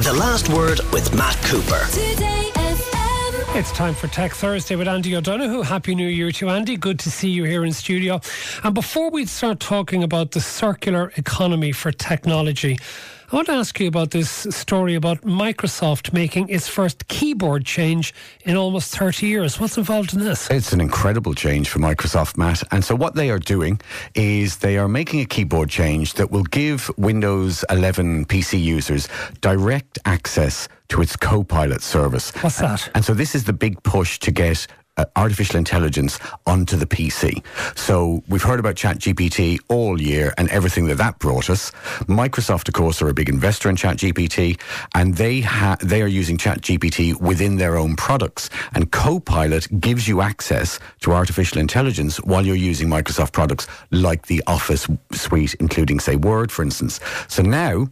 The Last Word with Matt Cooper. It's time for Tech Thursday with Andy O'Donoghue. Happy New Year to Andy. Good to see you here in studio. And before we start talking about the circular economy for technology, I want to ask you about this story about Microsoft making its first keyboard change in almost 30 years. What's involved in this? It's an incredible change for Microsoft, Matt. And so, what they are doing is they are making a keyboard change that will give Windows 11 PC users direct access to its Copilot service. What's that? And so, this is the big push to get uh, artificial intelligence onto the PC. So we've heard about ChatGPT all year and everything that that brought us. Microsoft, of course, are a big investor in ChatGPT, and they ha- they are using ChatGPT within their own products. And Copilot gives you access to artificial intelligence while you're using Microsoft products like the Office suite, including, say, Word, for instance. So now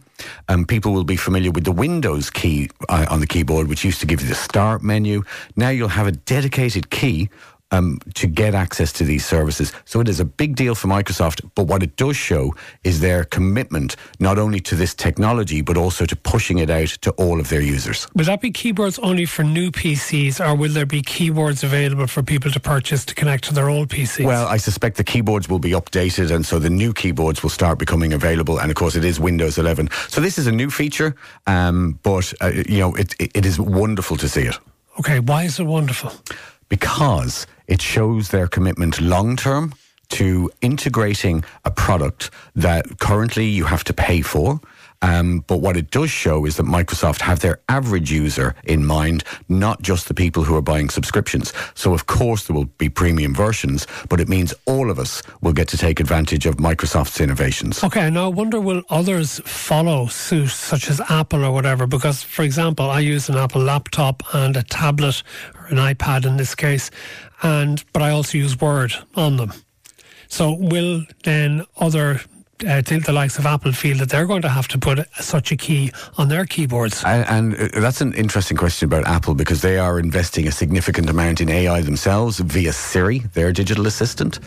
um, people will be familiar with the Windows key uh, on the keyboard, which used to give you the Start menu. Now you'll have a dedicated key um, to get access to these services. So it is a big deal for Microsoft. But what it does show is their commitment not only to this technology, but also to pushing it out to all of their users. Will that be keyboards only for new PCs, or will there be keyboards available for people to purchase to connect to their old PCs? Well, I suspect the keyboards will be updated, and so the new keyboards will start becoming available. And of course, it is Windows 11. So this is a new feature, um, but uh, you know, it, it is wonderful to see it. Okay, why is it wonderful? Because it shows their commitment long term to integrating a product that currently you have to pay for. Um, but what it does show is that Microsoft have their average user in mind, not just the people who are buying subscriptions. So, of course, there will be premium versions, but it means all of us will get to take advantage of Microsoft's innovations. Okay, now I wonder will others follow suit, such as Apple or whatever? Because, for example, I use an Apple laptop and a tablet an iPad in this case, and but I also use Word on them. So, will then other uh, the likes of Apple feel that they're going to have to put such a key on their keyboards? And, and uh, that's an interesting question about Apple because they are investing a significant amount in AI themselves via Siri, their digital assistant.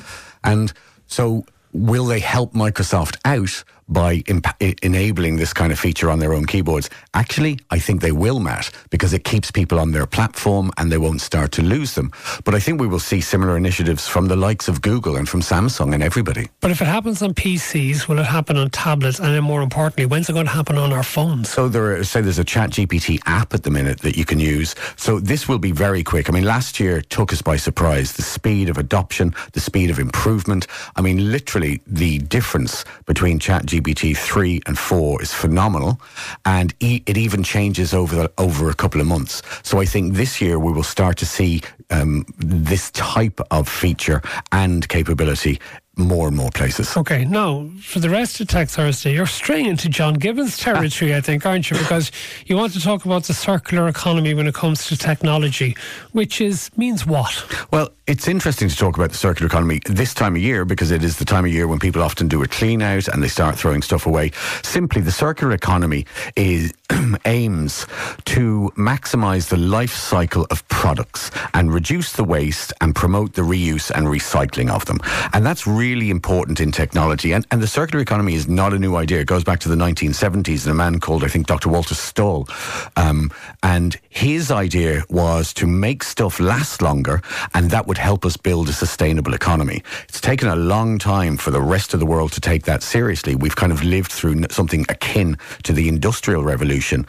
And so, will they help Microsoft out by imp- enabling this kind of feature on their own keyboards? Actually, I think they will, Matt, because it keeps people on their platform and they won't start to lose them. But I think we will see similar initiatives from the likes of Google and from Samsung and everybody. But if it happens on PCs, will it happen on tablets? And then more importantly, when's it going to happen on our phones? So there, are, say there's a Chat GPT app at the minute that you can use. So this will be very quick. I mean, last year took us by surprise. The speed of adoption, the speed of improvement. I mean, literally the difference between Chat GPT GPT three and four is phenomenal, and e- it even changes over the, over a couple of months. So I think this year we will start to see um, this type of feature and capability more and more places. Okay, now for the rest of Tech Thursday, you're straying into John Gibbons territory, I think, aren't you? Because you want to talk about the circular economy when it comes to technology, which is means what? Well, it's interesting to talk about the circular economy this time of year because it is the time of year when people often do a clean out and they start throwing stuff away. Simply, the circular economy is aims to maximize the life cycle of products and reduce the waste and promote the reuse and recycling of them. And that's really important in technology. And, and the circular economy is not a new idea. It goes back to the 1970s and a man called, I think, Dr. Walter Stahel. Um, and his idea was to make stuff last longer and that would help us build a sustainable economy. It's taken a long time for the rest of the world to take that seriously. We've kind of lived through something akin to the Industrial Revolution in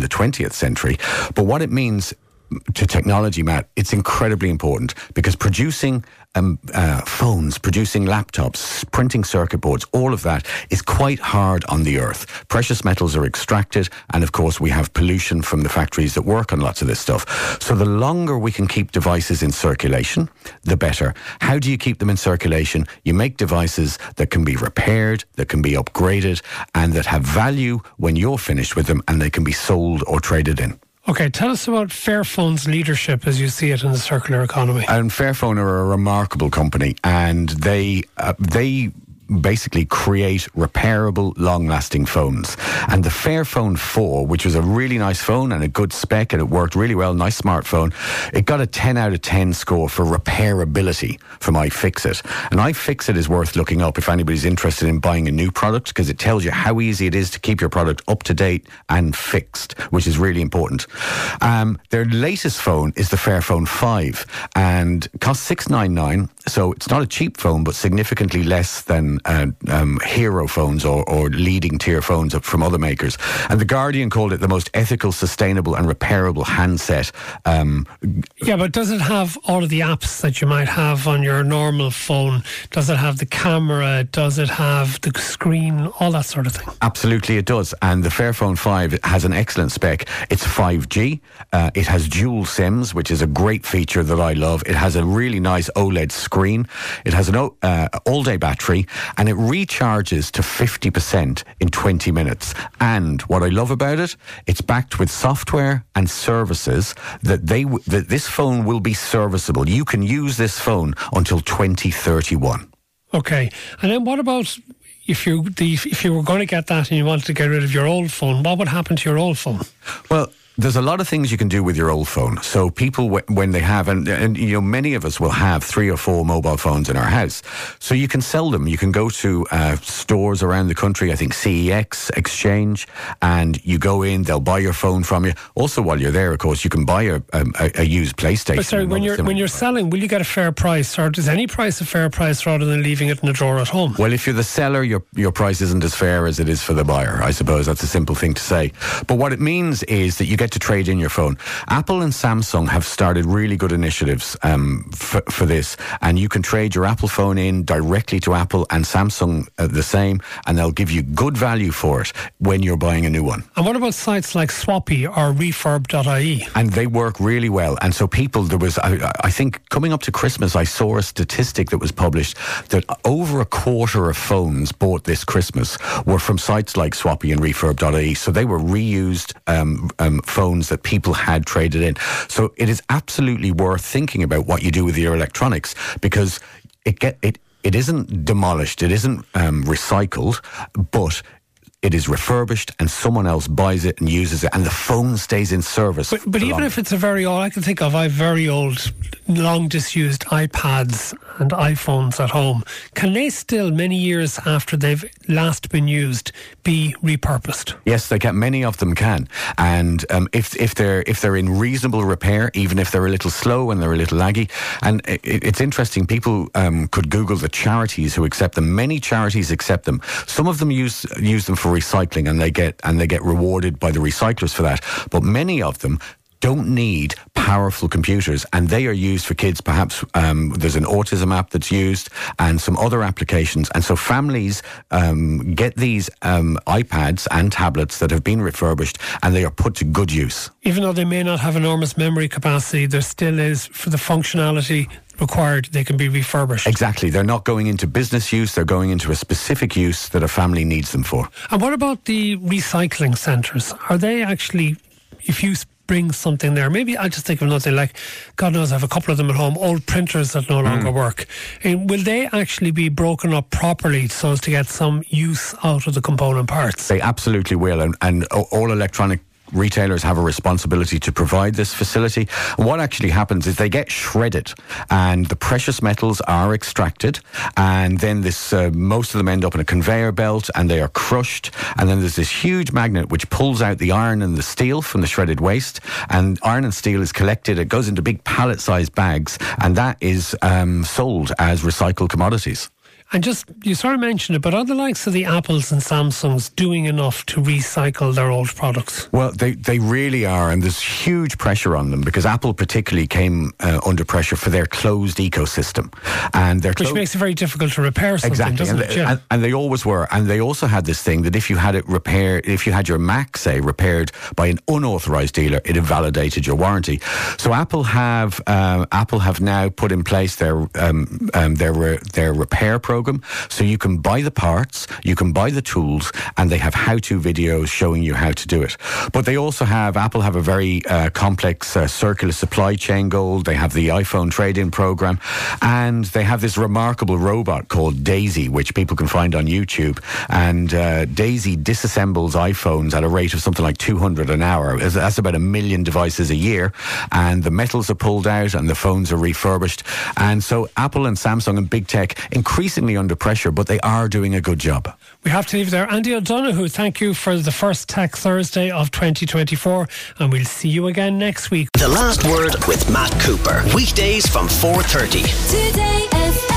the 20th century. But what it means to technology, Matt, it's incredibly important because producing um, uh, phones, producing laptops, printing circuit boards, all of that is quite hard on the earth. Precious metals are extracted, and of course, we have pollution from the factories that work on lots of this stuff. So, the longer we can keep devices in circulation, the better. How do you keep them in circulation? You make devices that can be repaired, that can be upgraded, and that have value when you're finished with them, and they can be sold or traded in. Okay, tell us about Fairphone's leadership as you see it in the circular economy. And Fairphone are a remarkable company, and they uh, they basically create repairable, long-lasting phones. And the Fairphone 4, which was a really nice phone and a good spec, and it worked really well, nice smartphone, it got a 10 out of 10 score for repairability from iFixit. And iFixit is worth looking up if anybody's interested in buying a new product because it tells you how easy it is to keep your product up to date and fixed, which is really important. Um, their latest phone is the Fairphone 5 and costs 699 so it's not a cheap phone, but significantly less than uh, um, hero phones or, or, leading tier phones from other makers. And The Guardian called it the most ethical, sustainable, and repairable handset. Um, yeah, but does it have all of the apps that you might have on your normal phone? Does it have the camera? Does it have the screen? All that sort of thing? Absolutely, it does. And the Fairphone 5 has an excellent spec. It's 5G. Uh, it has dual SIMs, which is a great feature that I love. It has a really nice OLED screen. It has an uh, all day battery and it recharges to 50% in 20 minutes. And what I love about it, it's backed with software and services that they that this phone will be serviceable. You can use this phone until 2031. Okay. And then what about if you the, if you were going to get that and you wanted to get rid of your old phone, what would happen to your old phone? Well, there's a lot of things you can do with your old phone. So people, when they have, and, and you know, many of us will have three or four mobile phones in our house. So you can sell them. You can go to uh, stores around the country. I think CEX, Exchange, and you go in. They'll buy your phone from you. Also, while you're there, of course, you can buy a, a, a used PlayStation. But sorry, when you're when you're selling, will you get a fair price, or does any price a fair price rather than leaving it in a drawer at home? Well, if you're the seller, your your price isn't as fair as it is for the buyer. I suppose that's a simple thing to say. But what it means is that you get to trade in your phone. Apple and Samsung have started really good initiatives um, for, for, this, and you can trade your Apple phone in directly to Apple and Samsung uh, the same, and they'll give you good value for it when you're buying a new one. And what about sites like Swappie or Refurb.ie? And they work really well. And so people, there was, I, I think, coming up to Christmas, I saw a statistic that was published that over a quarter of phones bought this Christmas were from sites like Swappie and Refurb.ie. So they were reused um, um, phones that people had traded in. So it is absolutely worth thinking about what you do with your electronics because it get it it isn't demolished, it isn't um, recycled, but it is refurbished and someone else buys it and uses it and the phone stays in service. But, but even if it's a very old, I can think of, I have very old, long disused iPads and iPhones at home. Can they still, many years after they've last been used, be repurposed? Yes, they can. Many of them can. And um, if, if, they're, if they're in reasonable repair, even if they're a little slow and they're a little laggy, and it, it's interesting, people um, could Google the charities who accept them. Many charities accept them. Some of them use, use them for recycling and they get and they get rewarded by the recyclers for that. But many of them don't need powerful computers and they are used for kids perhaps um, there's an autism app that's used and some other applications and so families um, get these um, ipads and tablets that have been refurbished and they are put to good use even though they may not have enormous memory capacity there still is for the functionality required, they can be refurbished. Exactly. They're not going into business use, they're going into a specific use that a family needs them for. And what about the recycling centres? Are they actually, if you bring something there. Maybe I'll just think of nothing like, God knows, I have a couple of them at home, old printers that no longer mm. work. And will they actually be broken up properly so as to get some use out of the component parts? They absolutely will. And, and all electronic retailers have a responsibility to provide this facility. What actually happens is they get shredded and the precious metals are extracted and then this uh, most of them end up in a conveyor belt and they are crushed and then there's this huge magnet which pulls out the iron and the steel from the shredded waste and iron and steel is collected it goes into big pallet sized bags and that is um, sold as recycled commodities and just, you sort of mentioned it, but are the likes of the Apples and Samsungs doing enough to recycle their old products? Well, they, they really are, and there's huge pressure on them because Apple particularly came uh, under pressure for their closed ecosystem. and their Which makes it very difficult to repair something, exactly. and, they, and, and, they always were. And they also had this thing that if you had it repaired, if you had your Mac, say, repaired by an unauthorized dealer, it invalidated your warranty. So Apple have, uh, Apple have now put in place their, um, um, their, their repair program program. So you can buy the parts, you can buy the tools, and they have how-to videos showing you how to do it. But they also have Apple have a very uh, complex uh, circular supply chain goal. They have the iPhone trade-in program, and they have this remarkable robot called Daisy, which people can find on YouTube. And uh, Daisy disassembles iPhones at a rate of something like 200 an hour. That's about a million devices a year, and the metals are pulled out and the phones are refurbished. And so Apple and Samsung and big tech increasingly under pressure, but they are doing a good job. We have to leave there. Andy O'Donoghue, thank you for the first Tech Thursday of 2024, and we'll see you again next week. The last word with Matt Cooper. Weekdays from 4:30. Today FM.